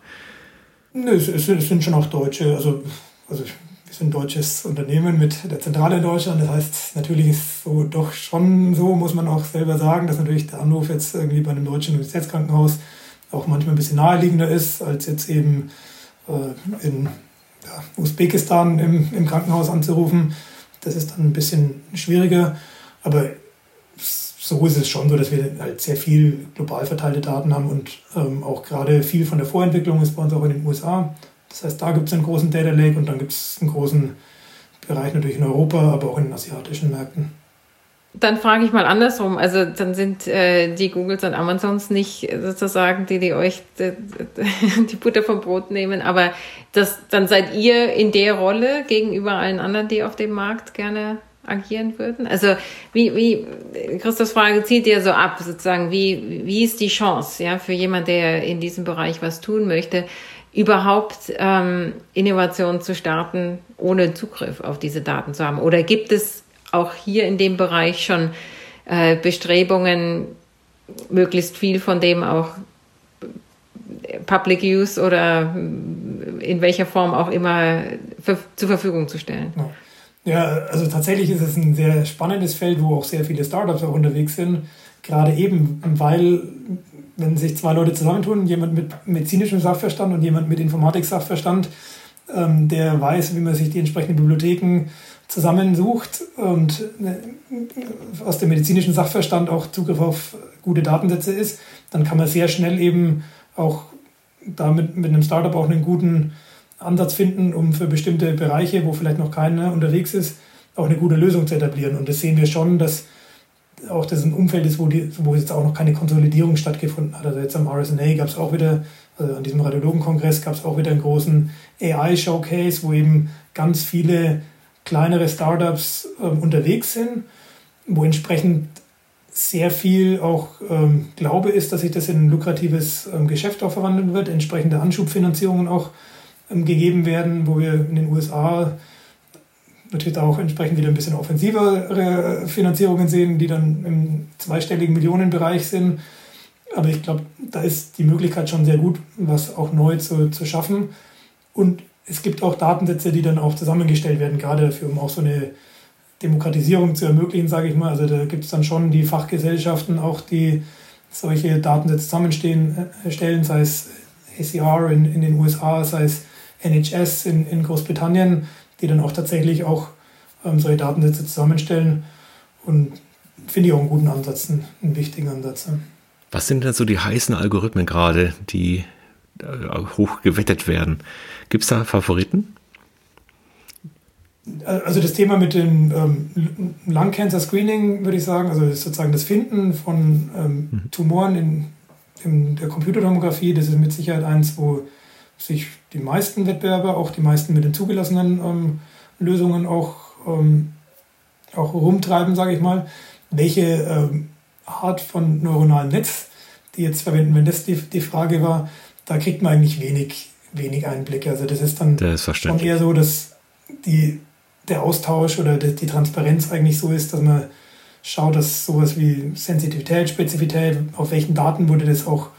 Nö, es, es, sind schon auch Deutsche. Also, also wir sind ein deutsches Unternehmen mit der Zentrale in Deutschland. Das heißt, natürlich ist so doch schon so, muss man auch selber sagen, dass natürlich der Anruf jetzt irgendwie bei einem deutschen Universitätskrankenhaus auch manchmal ein bisschen naheliegender ist, als jetzt eben äh, in ja, Usbekistan im, im Krankenhaus anzurufen. Das ist dann ein bisschen schwieriger. Aber so ist es schon so, dass wir halt sehr viel global verteilte Daten haben und ähm, auch gerade viel von der Vorentwicklung ist bei uns auch in den USA. Das heißt, da gibt es einen großen Data Lake und dann gibt es einen großen Bereich natürlich in Europa, aber auch in den asiatischen Märkten. Dann frage ich mal andersrum. Also dann sind äh, die Googles und Amazons nicht sozusagen die, die euch die, die Butter vom Brot nehmen, aber das, dann seid ihr in der Rolle gegenüber allen anderen, die auf dem Markt gerne agieren würden? Also wie, wie Christophs Frage zielt ja so ab, sozusagen, wie, wie ist die Chance ja, für jemand, der in diesem Bereich was tun möchte, überhaupt ähm, Innovationen zu starten, ohne Zugriff auf diese Daten zu haben? Oder gibt es auch hier in dem Bereich schon äh, Bestrebungen, möglichst viel von dem auch Public Use oder in welcher Form auch immer zur Verfügung zu stellen? Ja. Ja, also tatsächlich ist es ein sehr spannendes Feld, wo auch sehr viele Startups auch unterwegs sind. Gerade eben, weil wenn sich zwei Leute zusammentun, jemand mit medizinischem Sachverstand und jemand mit Informatik-Sachverstand, ähm, der weiß, wie man sich die entsprechenden Bibliotheken zusammensucht und äh, aus dem medizinischen Sachverstand auch Zugriff auf gute Datensätze ist, dann kann man sehr schnell eben auch damit mit einem Startup auch einen guten Ansatz finden, um für bestimmte Bereiche, wo vielleicht noch keiner unterwegs ist, auch eine gute Lösung zu etablieren. Und das sehen wir schon, dass auch das ein Umfeld ist, wo, die, wo jetzt auch noch keine Konsolidierung stattgefunden hat. Also jetzt am RSNA gab es auch wieder, also an diesem Radiologenkongress gab es auch wieder einen großen AI-Showcase, wo eben ganz viele kleinere Startups ähm, unterwegs sind, wo entsprechend sehr viel auch ähm, Glaube ist, dass sich das in ein lukratives ähm, Geschäft auch verwandeln wird, entsprechende Anschubfinanzierungen auch gegeben werden, wo wir in den USA natürlich auch entsprechend wieder ein bisschen offensivere Finanzierungen sehen, die dann im zweistelligen Millionenbereich sind. Aber ich glaube, da ist die Möglichkeit schon sehr gut, was auch neu zu, zu schaffen. Und es gibt auch Datensätze, die dann auch zusammengestellt werden, gerade dafür, um auch so eine Demokratisierung zu ermöglichen, sage ich mal. Also da gibt es dann schon die Fachgesellschaften, auch die solche Datensätze zusammenstellen, äh, sei es ACR in, in den USA, sei es NHS in, in Großbritannien, die dann auch tatsächlich auch ähm, solche Datensätze zusammenstellen. Und finde ich auch einen guten Ansatz, einen, einen wichtigen Ansatz. Was sind denn so die heißen Algorithmen gerade, die äh, hoch gewettet werden? Gibt es da Favoriten? Also das Thema mit dem ähm, Lung Cancer Screening, würde ich sagen, also sozusagen das Finden von ähm, mhm. Tumoren in, in der Computertomographie, das ist mit Sicherheit eins, wo sich die meisten Wettbewerber, auch die meisten mit den zugelassenen ähm, Lösungen auch, ähm, auch rumtreiben, sage ich mal. Welche ähm, Art von neuronalem Netz, die jetzt verwenden, wenn das die, die Frage war, da kriegt man eigentlich wenig, wenig Einblicke. Also das ist dann das ist schon eher so, dass die, der Austausch oder die, die Transparenz eigentlich so ist, dass man schaut, dass sowas wie Sensitivität, Spezifität, auf welchen Daten wurde das auch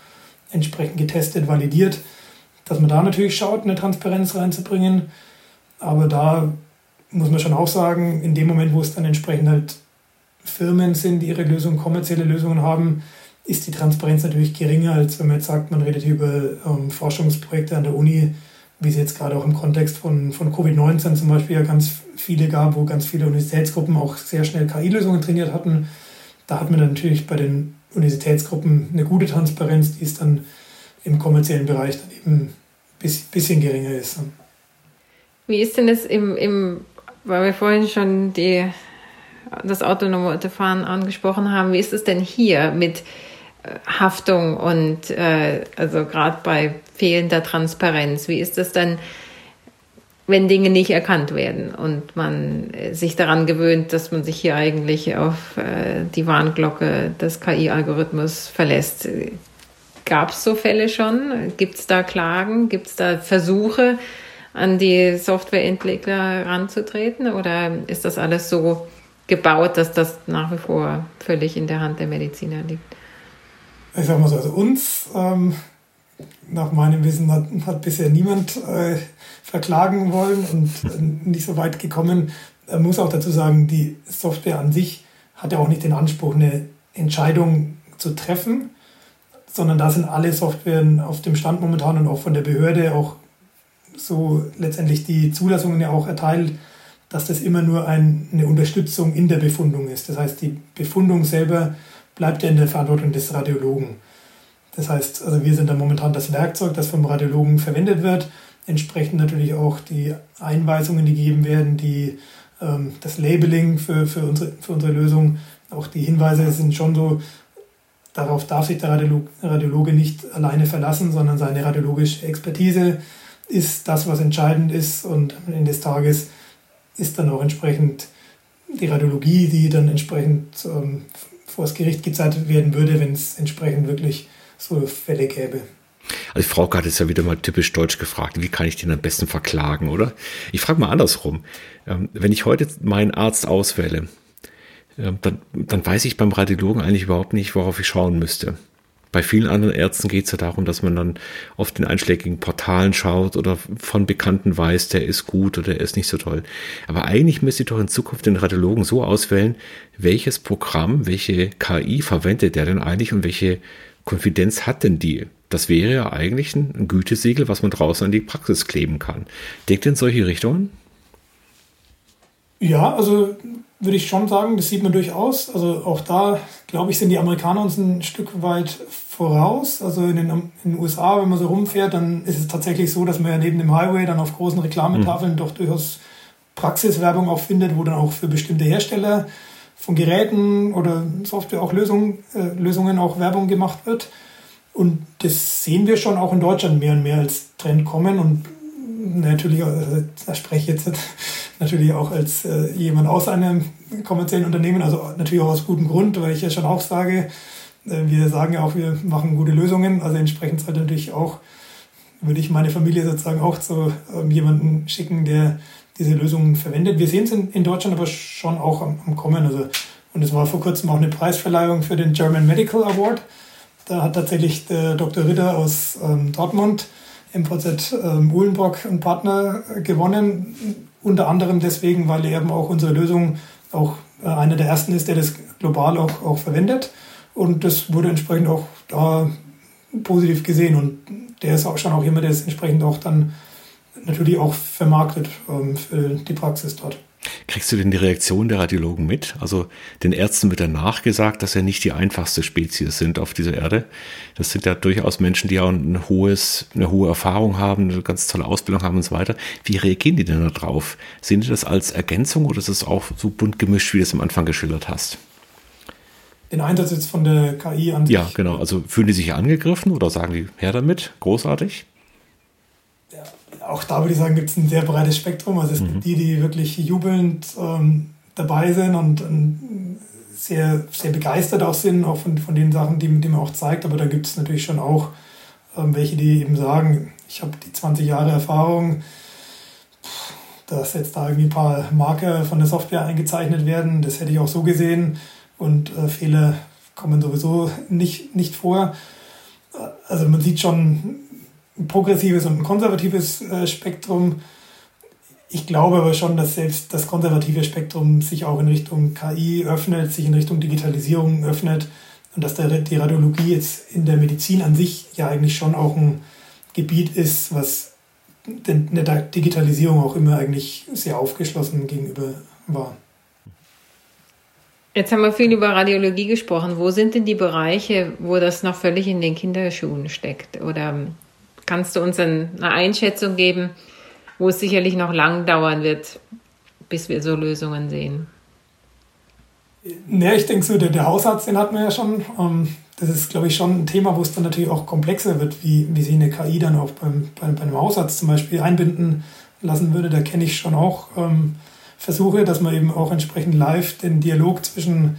entsprechend getestet, validiert, dass man da natürlich schaut, eine Transparenz reinzubringen. Aber da muss man schon auch sagen, in dem Moment, wo es dann entsprechend halt Firmen sind, die ihre Lösungen, kommerzielle Lösungen haben, ist die Transparenz natürlich geringer, als wenn man jetzt sagt, man redet über ähm, Forschungsprojekte an der Uni, wie es jetzt gerade auch im Kontext von, von Covid-19 zum Beispiel ja ganz viele gab, wo ganz viele Universitätsgruppen auch sehr schnell KI-Lösungen trainiert hatten. Da hat man dann natürlich bei den Universitätsgruppen eine gute Transparenz, die ist dann im kommerziellen Bereich dann eben bisschen geringer ist. Wie ist denn das im, im weil wir vorhin schon die, das autonome Autofahren angesprochen haben, wie ist es denn hier mit äh, Haftung und äh, also gerade bei fehlender Transparenz? Wie ist es dann, wenn Dinge nicht erkannt werden und man äh, sich daran gewöhnt, dass man sich hier eigentlich auf äh, die Warnglocke des KI-Algorithmus verlässt? Gab es so Fälle schon? Gibt es da Klagen? Gibt es da Versuche, an die Softwareentwickler ranzutreten? Oder ist das alles so gebaut, dass das nach wie vor völlig in der Hand der Mediziner liegt? Ich sag mal so, also uns, ähm, nach meinem Wissen, hat, hat bisher niemand äh, verklagen wollen und äh, nicht so weit gekommen. Man muss auch dazu sagen, die Software an sich hat ja auch nicht den Anspruch, eine Entscheidung zu treffen, sondern da sind alle Softwaren auf dem Stand momentan und auch von der Behörde auch so letztendlich die Zulassungen ja auch erteilt, dass das immer nur ein, eine Unterstützung in der Befundung ist. Das heißt, die Befundung selber bleibt ja in der Verantwortung des Radiologen. Das heißt, also wir sind da momentan das Werkzeug, das vom Radiologen verwendet wird. Entsprechend natürlich auch die Einweisungen, die gegeben werden, die, ähm, das Labeling für, für, unsere, für unsere Lösung. Auch die Hinweise sind schon so, darauf darf sich der Radiologe nicht alleine verlassen, sondern seine radiologische Expertise ist das, was entscheidend ist und am Ende des Tages ist dann auch entsprechend die Radiologie, die dann entsprechend ähm, vor das Gericht gezeigt werden würde, wenn es entsprechend wirklich so Fälle gäbe. Also Frau hat es ja wieder mal typisch deutsch gefragt, wie kann ich den am besten verklagen, oder? Ich frage mal andersrum. Ähm, wenn ich heute meinen Arzt auswähle, dann, dann weiß ich beim Radiologen eigentlich überhaupt nicht, worauf ich schauen müsste. Bei vielen anderen Ärzten geht es ja darum, dass man dann auf den einschlägigen Portalen schaut oder von Bekannten weiß, der ist gut oder der ist nicht so toll. Aber eigentlich müsste ich doch in Zukunft den Radiologen so auswählen, welches Programm, welche KI verwendet der denn eigentlich und welche Konfidenz hat denn die? Das wäre ja eigentlich ein Gütesiegel, was man draußen an die Praxis kleben kann. Denkt in solche Richtungen? Ja, also würde ich schon sagen, das sieht man durchaus. Also auch da, glaube ich, sind die Amerikaner uns ein Stück weit voraus. Also in den, in den USA, wenn man so rumfährt, dann ist es tatsächlich so, dass man ja neben dem Highway dann auf großen Reklametafeln mhm. doch durchaus Praxiswerbung auch findet, wo dann auch für bestimmte Hersteller von Geräten oder Software auch Lösungen, äh, Lösungen auch Werbung gemacht wird. Und das sehen wir schon auch in Deutschland mehr und mehr als Trend kommen. Und natürlich, also da spreche ich jetzt natürlich auch als äh, jemand aus einem kommerziellen Unternehmen, also natürlich auch aus gutem Grund, weil ich ja schon auch sage, äh, wir sagen ja auch, wir machen gute Lösungen, also entsprechend sollte natürlich auch, würde ich meine Familie sozusagen auch zu ähm, jemanden schicken, der diese Lösungen verwendet. Wir sehen es in, in Deutschland aber schon auch am, am Kommen. Also, und es war vor kurzem auch eine Preisverleihung für den German Medical Award. Da hat tatsächlich der Dr. Ritter aus ähm, Dortmund MVZ ähm, Uhlenbrock und Partner gewonnen. Unter anderem deswegen, weil eben auch unsere Lösung auch äh, einer der ersten ist, der das global auch, auch verwendet. Und das wurde entsprechend auch da positiv gesehen. Und der ist auch schon auch jemand, der es entsprechend auch dann natürlich auch vermarktet ähm, für die Praxis dort. Kriegst du denn die Reaktion der Radiologen mit? Also den Ärzten wird danach gesagt, dass sie nicht die einfachste Spezies sind auf dieser Erde. Das sind ja durchaus Menschen, die auch ein hohes, eine hohe Erfahrung haben, eine ganz tolle Ausbildung haben und so weiter. Wie reagieren die denn darauf? Sehen die das als Ergänzung oder ist es auch so bunt gemischt, wie du es am Anfang geschildert hast? Den Einsatz jetzt von der KI an sich? Ja, genau. Also fühlen die sich angegriffen oder sagen die, her damit, großartig? Auch da würde ich sagen, gibt es ein sehr breites Spektrum. Also es mhm. gibt die, die wirklich jubelnd ähm, dabei sind und, und, sehr, sehr begeistert auch sind, auch von, von den Sachen, die, die man auch zeigt. Aber da gibt es natürlich schon auch ähm, welche, die eben sagen, ich habe die 20 Jahre Erfahrung, dass jetzt da irgendwie ein paar Marker von der Software eingezeichnet werden, das hätte ich auch so gesehen und äh, Fehler kommen sowieso nicht, nicht vor. Also man sieht schon ein progressives und ein konservatives äh, Spektrum. Ich glaube aber schon, dass selbst das konservative Spektrum sich auch in Richtung KI öffnet, sich in Richtung Digitalisierung öffnet und dass die Radiologie jetzt in der Medizin an sich ja eigentlich schon auch ein Gebiet ist, was der Digitalisierung auch immer eigentlich sehr aufgeschlossen gegenüber war. Jetzt haben wir viel über Radiologie gesprochen. Wo sind denn die Bereiche, wo das noch völlig in den Kinderschuhen steckt? Oder kannst du uns eine Einschätzung geben, wo es sicherlich noch lang dauern wird, bis wir so Lösungen sehen? Ja, ich denke so, der, der Hausarzt, den hatten wir ja schon. Ähm, das ist, glaube ich, schon ein Thema, wo es dann natürlich auch komplexer wird, wie, wie sich eine KI dann auch beim, beim, bei einem Hausarzt zum Beispiel einbinden lassen würde. Da kenne ich schon auch ähm, Versuche, dass man eben auch entsprechend live den Dialog zwischen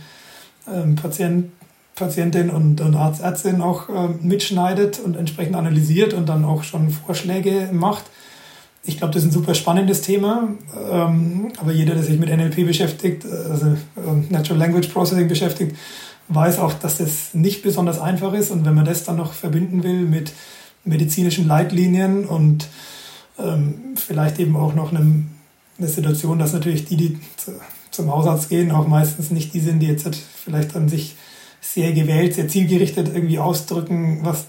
ähm, Patient, Patientin und, und Arzt, Ärztin auch ähm, mitschneidet und entsprechend analysiert und dann auch schon Vorschläge macht. Ich glaube, das ist ein super spannendes Thema, ähm, aber jeder, der sich mit NLP beschäftigt, also ähm, Natural Language Processing beschäftigt, weiß auch, dass das nicht besonders einfach ist. Und wenn man das dann noch verbinden will mit medizinischen Leitlinien und ähm, vielleicht eben auch noch einem, eine Situation, dass natürlich die, die zu, zum Hausarzt gehen, auch meistens nicht die sind, die jetzt vielleicht an sich sehr gewählt, sehr zielgerichtet irgendwie ausdrücken, was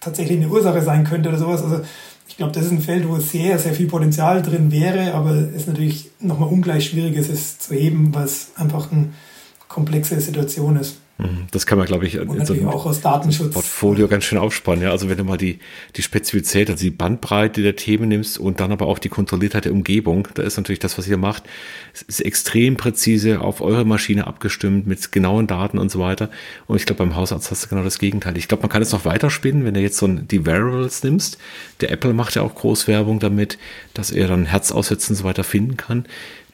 tatsächlich eine Ursache sein könnte oder sowas. Also ich glaube, das ist ein Feld, wo sehr, sehr viel Potenzial drin wäre, aber es natürlich nochmal ungleich schwierig ist, es zu heben, weil es einfach ein komplexe Situation ist. Mhm. Das kann man, glaube ich, in so einem auch aus Datenschutz. Portfolio ganz schön aufspannen. Ja? Also wenn du mal die, die Spezifität, also die Bandbreite der Themen nimmst und dann aber auch die Kontrolliertheit der Umgebung, da ist natürlich das, was ihr macht, ist extrem präzise auf eure Maschine abgestimmt mit genauen Daten und so weiter. Und ich glaube, beim Hausarzt hast du genau das Gegenteil. Ich glaube, man kann es noch weiterspinnen, wenn du jetzt so die Variables nimmst. Der Apple macht ja auch Großwerbung damit, dass er dann Herzaussetzen und so weiter finden kann.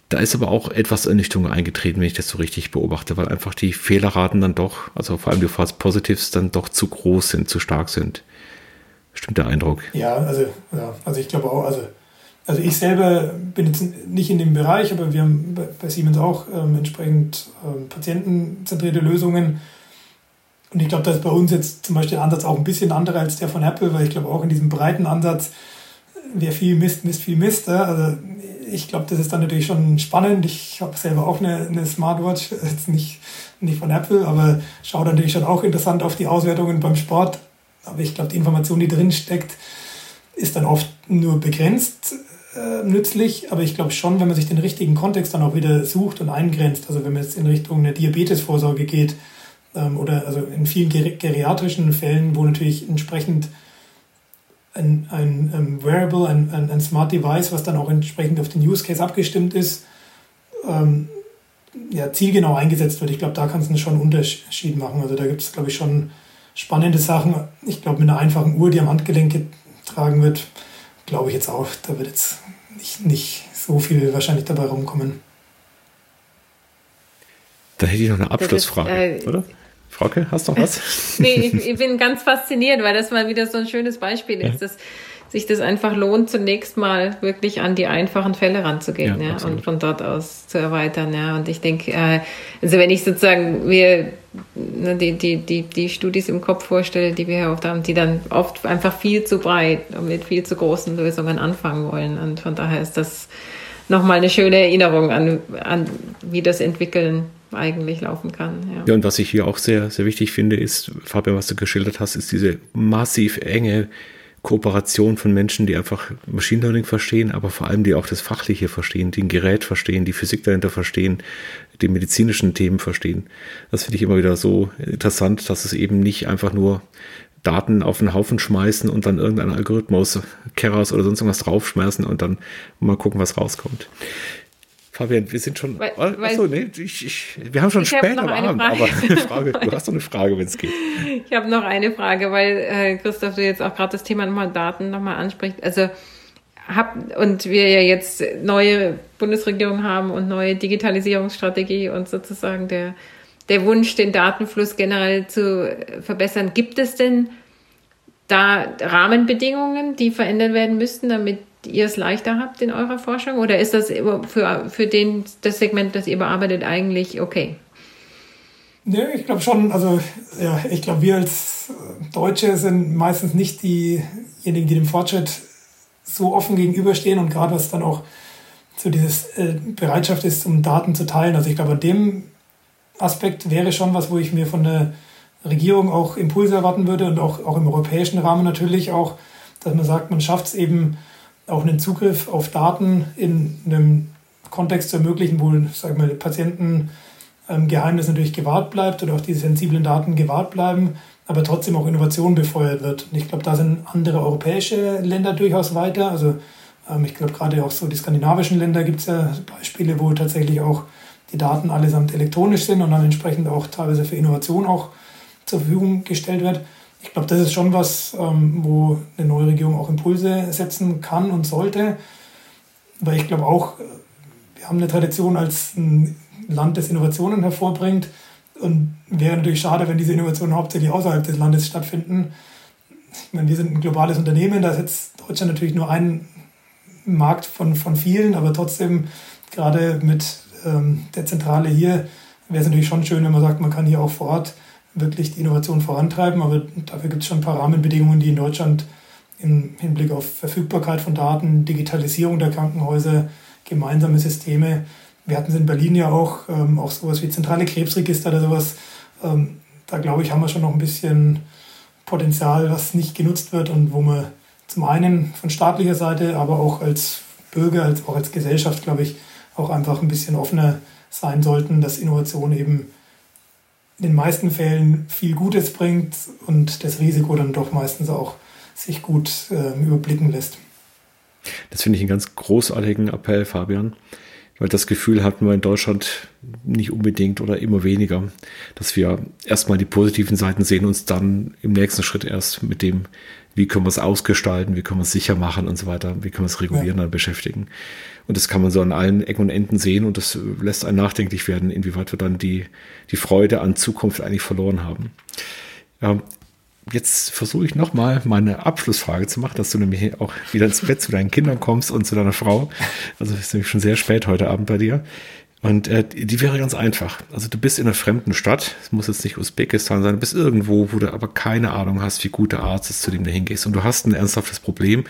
Da ist aber auch etwas Ernüchterung eingetreten, wenn ich das so richtig beobachte, weil einfach die Fehlerraten dann doch, also vor allem die False Positives, dann doch zu groß sind, zu stark sind. Stimmt der Eindruck? Ja, also, ja, also ich glaube auch, also, also ich selber bin jetzt nicht in dem Bereich, aber wir haben bei Siemens auch ähm, entsprechend ähm, patientenzentrierte Lösungen. Und ich glaube, da ist bei uns jetzt zum Beispiel der Ansatz auch ein bisschen anderer als der von Apple, weil ich glaube auch in diesem breiten Ansatz, wer viel misst, misst viel Mist. Also ich glaube, das ist dann natürlich schon spannend. Ich habe selber auch eine, eine Smartwatch, jetzt nicht, nicht von Apple, aber schaue natürlich schon auch interessant auf die Auswertungen beim Sport. Aber ich glaube, die Information, die drin steckt, ist dann oft nur begrenzt äh, nützlich. Aber ich glaube schon, wenn man sich den richtigen Kontext dann auch wieder sucht und eingrenzt, also wenn man jetzt in Richtung einer Diabetesvorsorge geht ähm, oder also in vielen geriatrischen Fällen, wo natürlich entsprechend ein, ein, ein Wearable, ein, ein, ein, Smart Device, was dann auch entsprechend auf den Use Case abgestimmt ist, ähm, ja, zielgenau eingesetzt wird. Ich glaube, da kann es schon einen Unterschied machen. Also da gibt es, glaube ich, schon spannende Sachen. Ich glaube, mit einer einfachen Uhr, die am Handgelenk getragen wird, glaube ich jetzt auch, da wird jetzt nicht, nicht so viel wahrscheinlich dabei rumkommen. Da hätte ich noch eine Abschlussfrage, ist, äh, oder? Frauke, hast du noch was? nee, ich, ich, bin ganz fasziniert, weil das mal wieder so ein schönes Beispiel ist, dass sich das einfach lohnt, zunächst mal wirklich an die einfachen Fälle ranzugehen ja, ja und von dort aus zu erweitern. Ja. Und ich denke, äh, also wenn ich sozusagen mir ne, die, die, die, die Studis im Kopf vorstelle, die wir hier oft haben, die dann oft einfach viel zu breit und mit viel zu großen Lösungen anfangen wollen. Und von daher ist das nochmal eine schöne Erinnerung an, an wie das Entwickeln eigentlich laufen kann. Ja. ja, und was ich hier auch sehr, sehr wichtig finde, ist, Fabian, was du geschildert hast, ist diese massiv enge Kooperation von Menschen, die einfach Machine Learning verstehen, aber vor allem die auch das Fachliche verstehen, die ein Gerät verstehen, die Physik dahinter verstehen, die medizinischen Themen verstehen. Das finde ich immer wieder so interessant, dass es eben nicht einfach nur Daten auf den Haufen schmeißen und dann irgendein Algorithmus, Keras oder sonst irgendwas draufschmeißen und dann mal gucken, was rauskommt. Fabian, wir sind schon. Weil, achso, nee, ich, ich, wir haben schon spät am Abend, aber Frage, du hast doch eine Frage, wenn es geht. Ich habe noch eine Frage, weil äh, Christoph, du jetzt auch gerade das Thema nochmal Daten nochmal anspricht. Also hab, und wir ja jetzt neue Bundesregierung haben und neue Digitalisierungsstrategie und sozusagen der der Wunsch, den Datenfluss generell zu verbessern. Gibt es denn da Rahmenbedingungen, die verändert werden müssten, damit ihr es leichter habt in eurer Forschung? Oder ist das für, für den, das Segment, das ihr bearbeitet, eigentlich okay? Ja, ich glaube schon. Also, ja, ich glaube, wir als Deutsche sind meistens nicht diejenigen, die dem Fortschritt so offen gegenüberstehen und gerade was dann auch so dieses äh, Bereitschaft ist, um Daten zu teilen. Also ich glaube, an dem Aspekt wäre schon was, wo ich mir von der Regierung auch Impulse erwarten würde und auch, auch im europäischen Rahmen natürlich auch, dass man sagt, man schafft es eben auch einen Zugriff auf Daten in einem Kontext zu ermöglichen, wo sag mal, Patientengeheimnis natürlich gewahrt bleibt oder auch die sensiblen Daten gewahrt bleiben, aber trotzdem auch Innovation befeuert wird. Und ich glaube, da sind andere europäische Länder durchaus weiter. Also ähm, ich glaube, gerade auch so die skandinavischen Länder gibt es ja Beispiele, wo tatsächlich auch die Daten allesamt elektronisch sind und dann entsprechend auch teilweise für Innovation auch zur Verfügung gestellt wird. Ich glaube, das ist schon was, ähm, wo eine neue Regierung auch Impulse setzen kann und sollte. Weil ich glaube auch, äh, wir haben eine Tradition als ein Land, das Innovationen hervorbringt. Und wäre natürlich schade, wenn diese Innovationen hauptsächlich außerhalb des Landes stattfinden. Ich meine, wir sind ein globales Unternehmen, da ist jetzt Deutschland natürlich nur ein Markt von, von vielen, aber trotzdem gerade mit ähm, der Zentrale hier wäre es natürlich schon schön, wenn man sagt, man kann hier auch vor Ort wirklich die Innovation vorantreiben, aber dafür gibt es schon ein paar Rahmenbedingungen, die in Deutschland im Hinblick auf Verfügbarkeit von Daten, Digitalisierung der Krankenhäuser, gemeinsame Systeme. Wir hatten es in Berlin ja auch, ähm, auch sowas wie zentrale Krebsregister oder sowas. Ähm, da glaube ich, haben wir schon noch ein bisschen Potenzial, was nicht genutzt wird und wo man zum einen von staatlicher Seite, aber auch als Bürger, als auch als Gesellschaft, glaube ich, auch einfach ein bisschen offener sein sollten, dass Innovation eben in den meisten Fällen viel Gutes bringt und das Risiko dann doch meistens auch sich gut äh, überblicken lässt. Das finde ich einen ganz großartigen Appell, Fabian, weil das Gefühl hatten wir in Deutschland nicht unbedingt oder immer weniger, dass wir erstmal die positiven Seiten sehen, uns dann im nächsten Schritt erst mit dem wie können wir es ausgestalten, wie können wir es sicher machen und so weiter, wie können wir es regulieren, ja. dann beschäftigen. Und das kann man so an allen Ecken und Enden sehen und das lässt einen nachdenklich werden, inwieweit wir dann die, die Freude an Zukunft eigentlich verloren haben. Ja, jetzt versuche ich nochmal meine Abschlussfrage zu machen, dass du nämlich auch wieder ins Bett zu deinen Kindern kommst und zu deiner Frau. Also es ist nämlich schon sehr spät heute Abend bei dir. Und äh, die wäre ganz einfach. Also du bist in einer fremden Stadt, es muss jetzt nicht Usbekistan sein, du bist irgendwo, wo du aber keine Ahnung hast, wie gut der Arzt ist, zu dem du hingehst. Und du hast ein ernsthaftes Problem.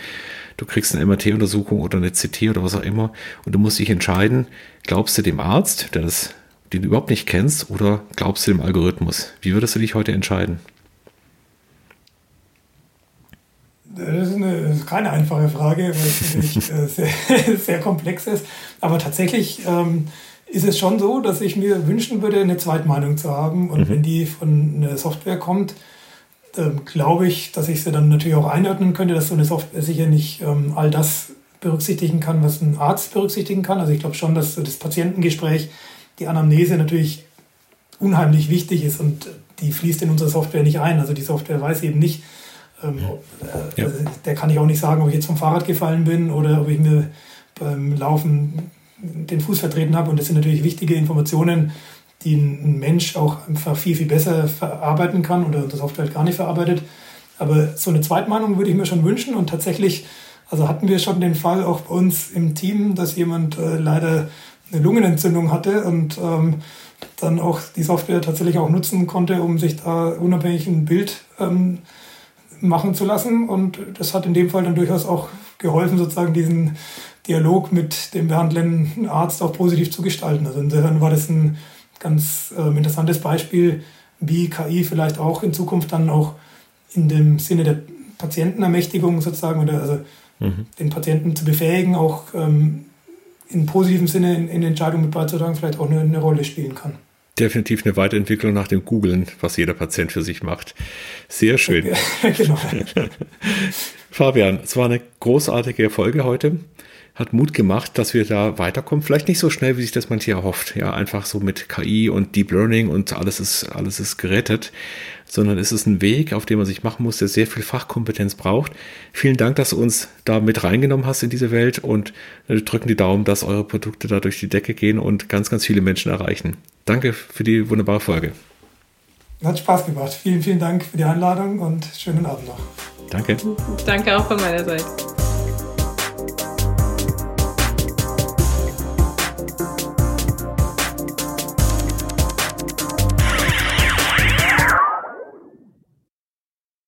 Du kriegst eine MRT-Untersuchung oder eine CT oder was auch immer. Und du musst dich entscheiden, glaubst du dem Arzt, der das, den du überhaupt nicht kennst, oder glaubst du dem Algorithmus? Wie würdest du dich heute entscheiden? Das ist, eine, das ist keine einfache Frage, weil es äh, sehr, sehr komplex ist. Aber tatsächlich ähm, ist es schon so, dass ich mir wünschen würde, eine Zweitmeinung zu haben. Und mhm. wenn die von einer Software kommt, ähm, glaube ich, dass ich sie dann natürlich auch einordnen könnte, dass so eine Software sicher nicht ähm, all das berücksichtigen kann, was ein Arzt berücksichtigen kann. Also ich glaube schon, dass so das Patientengespräch, die Anamnese natürlich unheimlich wichtig ist und die fließt in unsere Software nicht ein. Also die Software weiß eben nicht, ähm, äh, ja. der kann ich auch nicht sagen, ob ich jetzt vom Fahrrad gefallen bin oder ob ich mir beim Laufen den Fuß vertreten habe. Und das sind natürlich wichtige Informationen, die ein Mensch auch einfach viel, viel besser verarbeiten kann oder das Software gar nicht verarbeitet. Aber so eine Zweitmeinung würde ich mir schon wünschen. Und tatsächlich, also hatten wir schon den Fall auch bei uns im Team, dass jemand äh, leider eine Lungenentzündung hatte und ähm, dann auch die Software tatsächlich auch nutzen konnte, um sich da unabhängig ein Bild ähm, machen zu lassen. Und das hat in dem Fall dann durchaus auch geholfen, sozusagen diesen Dialog mit dem behandelnden Arzt auch positiv zu gestalten. Also insofern war das ein ganz äh, interessantes Beispiel, wie KI vielleicht auch in Zukunft dann auch in dem Sinne der Patientenermächtigung sozusagen oder also mhm. den Patienten zu befähigen, auch ähm, in positivem Sinne in, in Entscheidungen mit beizutragen, vielleicht auch eine, eine Rolle spielen kann definitiv eine Weiterentwicklung nach dem Googlen, was jeder Patient für sich macht. Sehr schön. genau. Fabian, es war eine großartige Folge heute hat Mut gemacht, dass wir da weiterkommen. Vielleicht nicht so schnell, wie sich das manche erhofft. Ja, einfach so mit KI und Deep Learning und alles ist, alles ist gerettet. Sondern es ist ein Weg, auf dem man sich machen muss, der sehr viel Fachkompetenz braucht. Vielen Dank, dass du uns da mit reingenommen hast in diese Welt und wir drücken die Daumen, dass eure Produkte da durch die Decke gehen und ganz, ganz viele Menschen erreichen. Danke für die wunderbare Folge. Hat Spaß gemacht. Vielen, vielen Dank für die Einladung und schönen Abend noch. Danke. Danke auch von meiner Seite.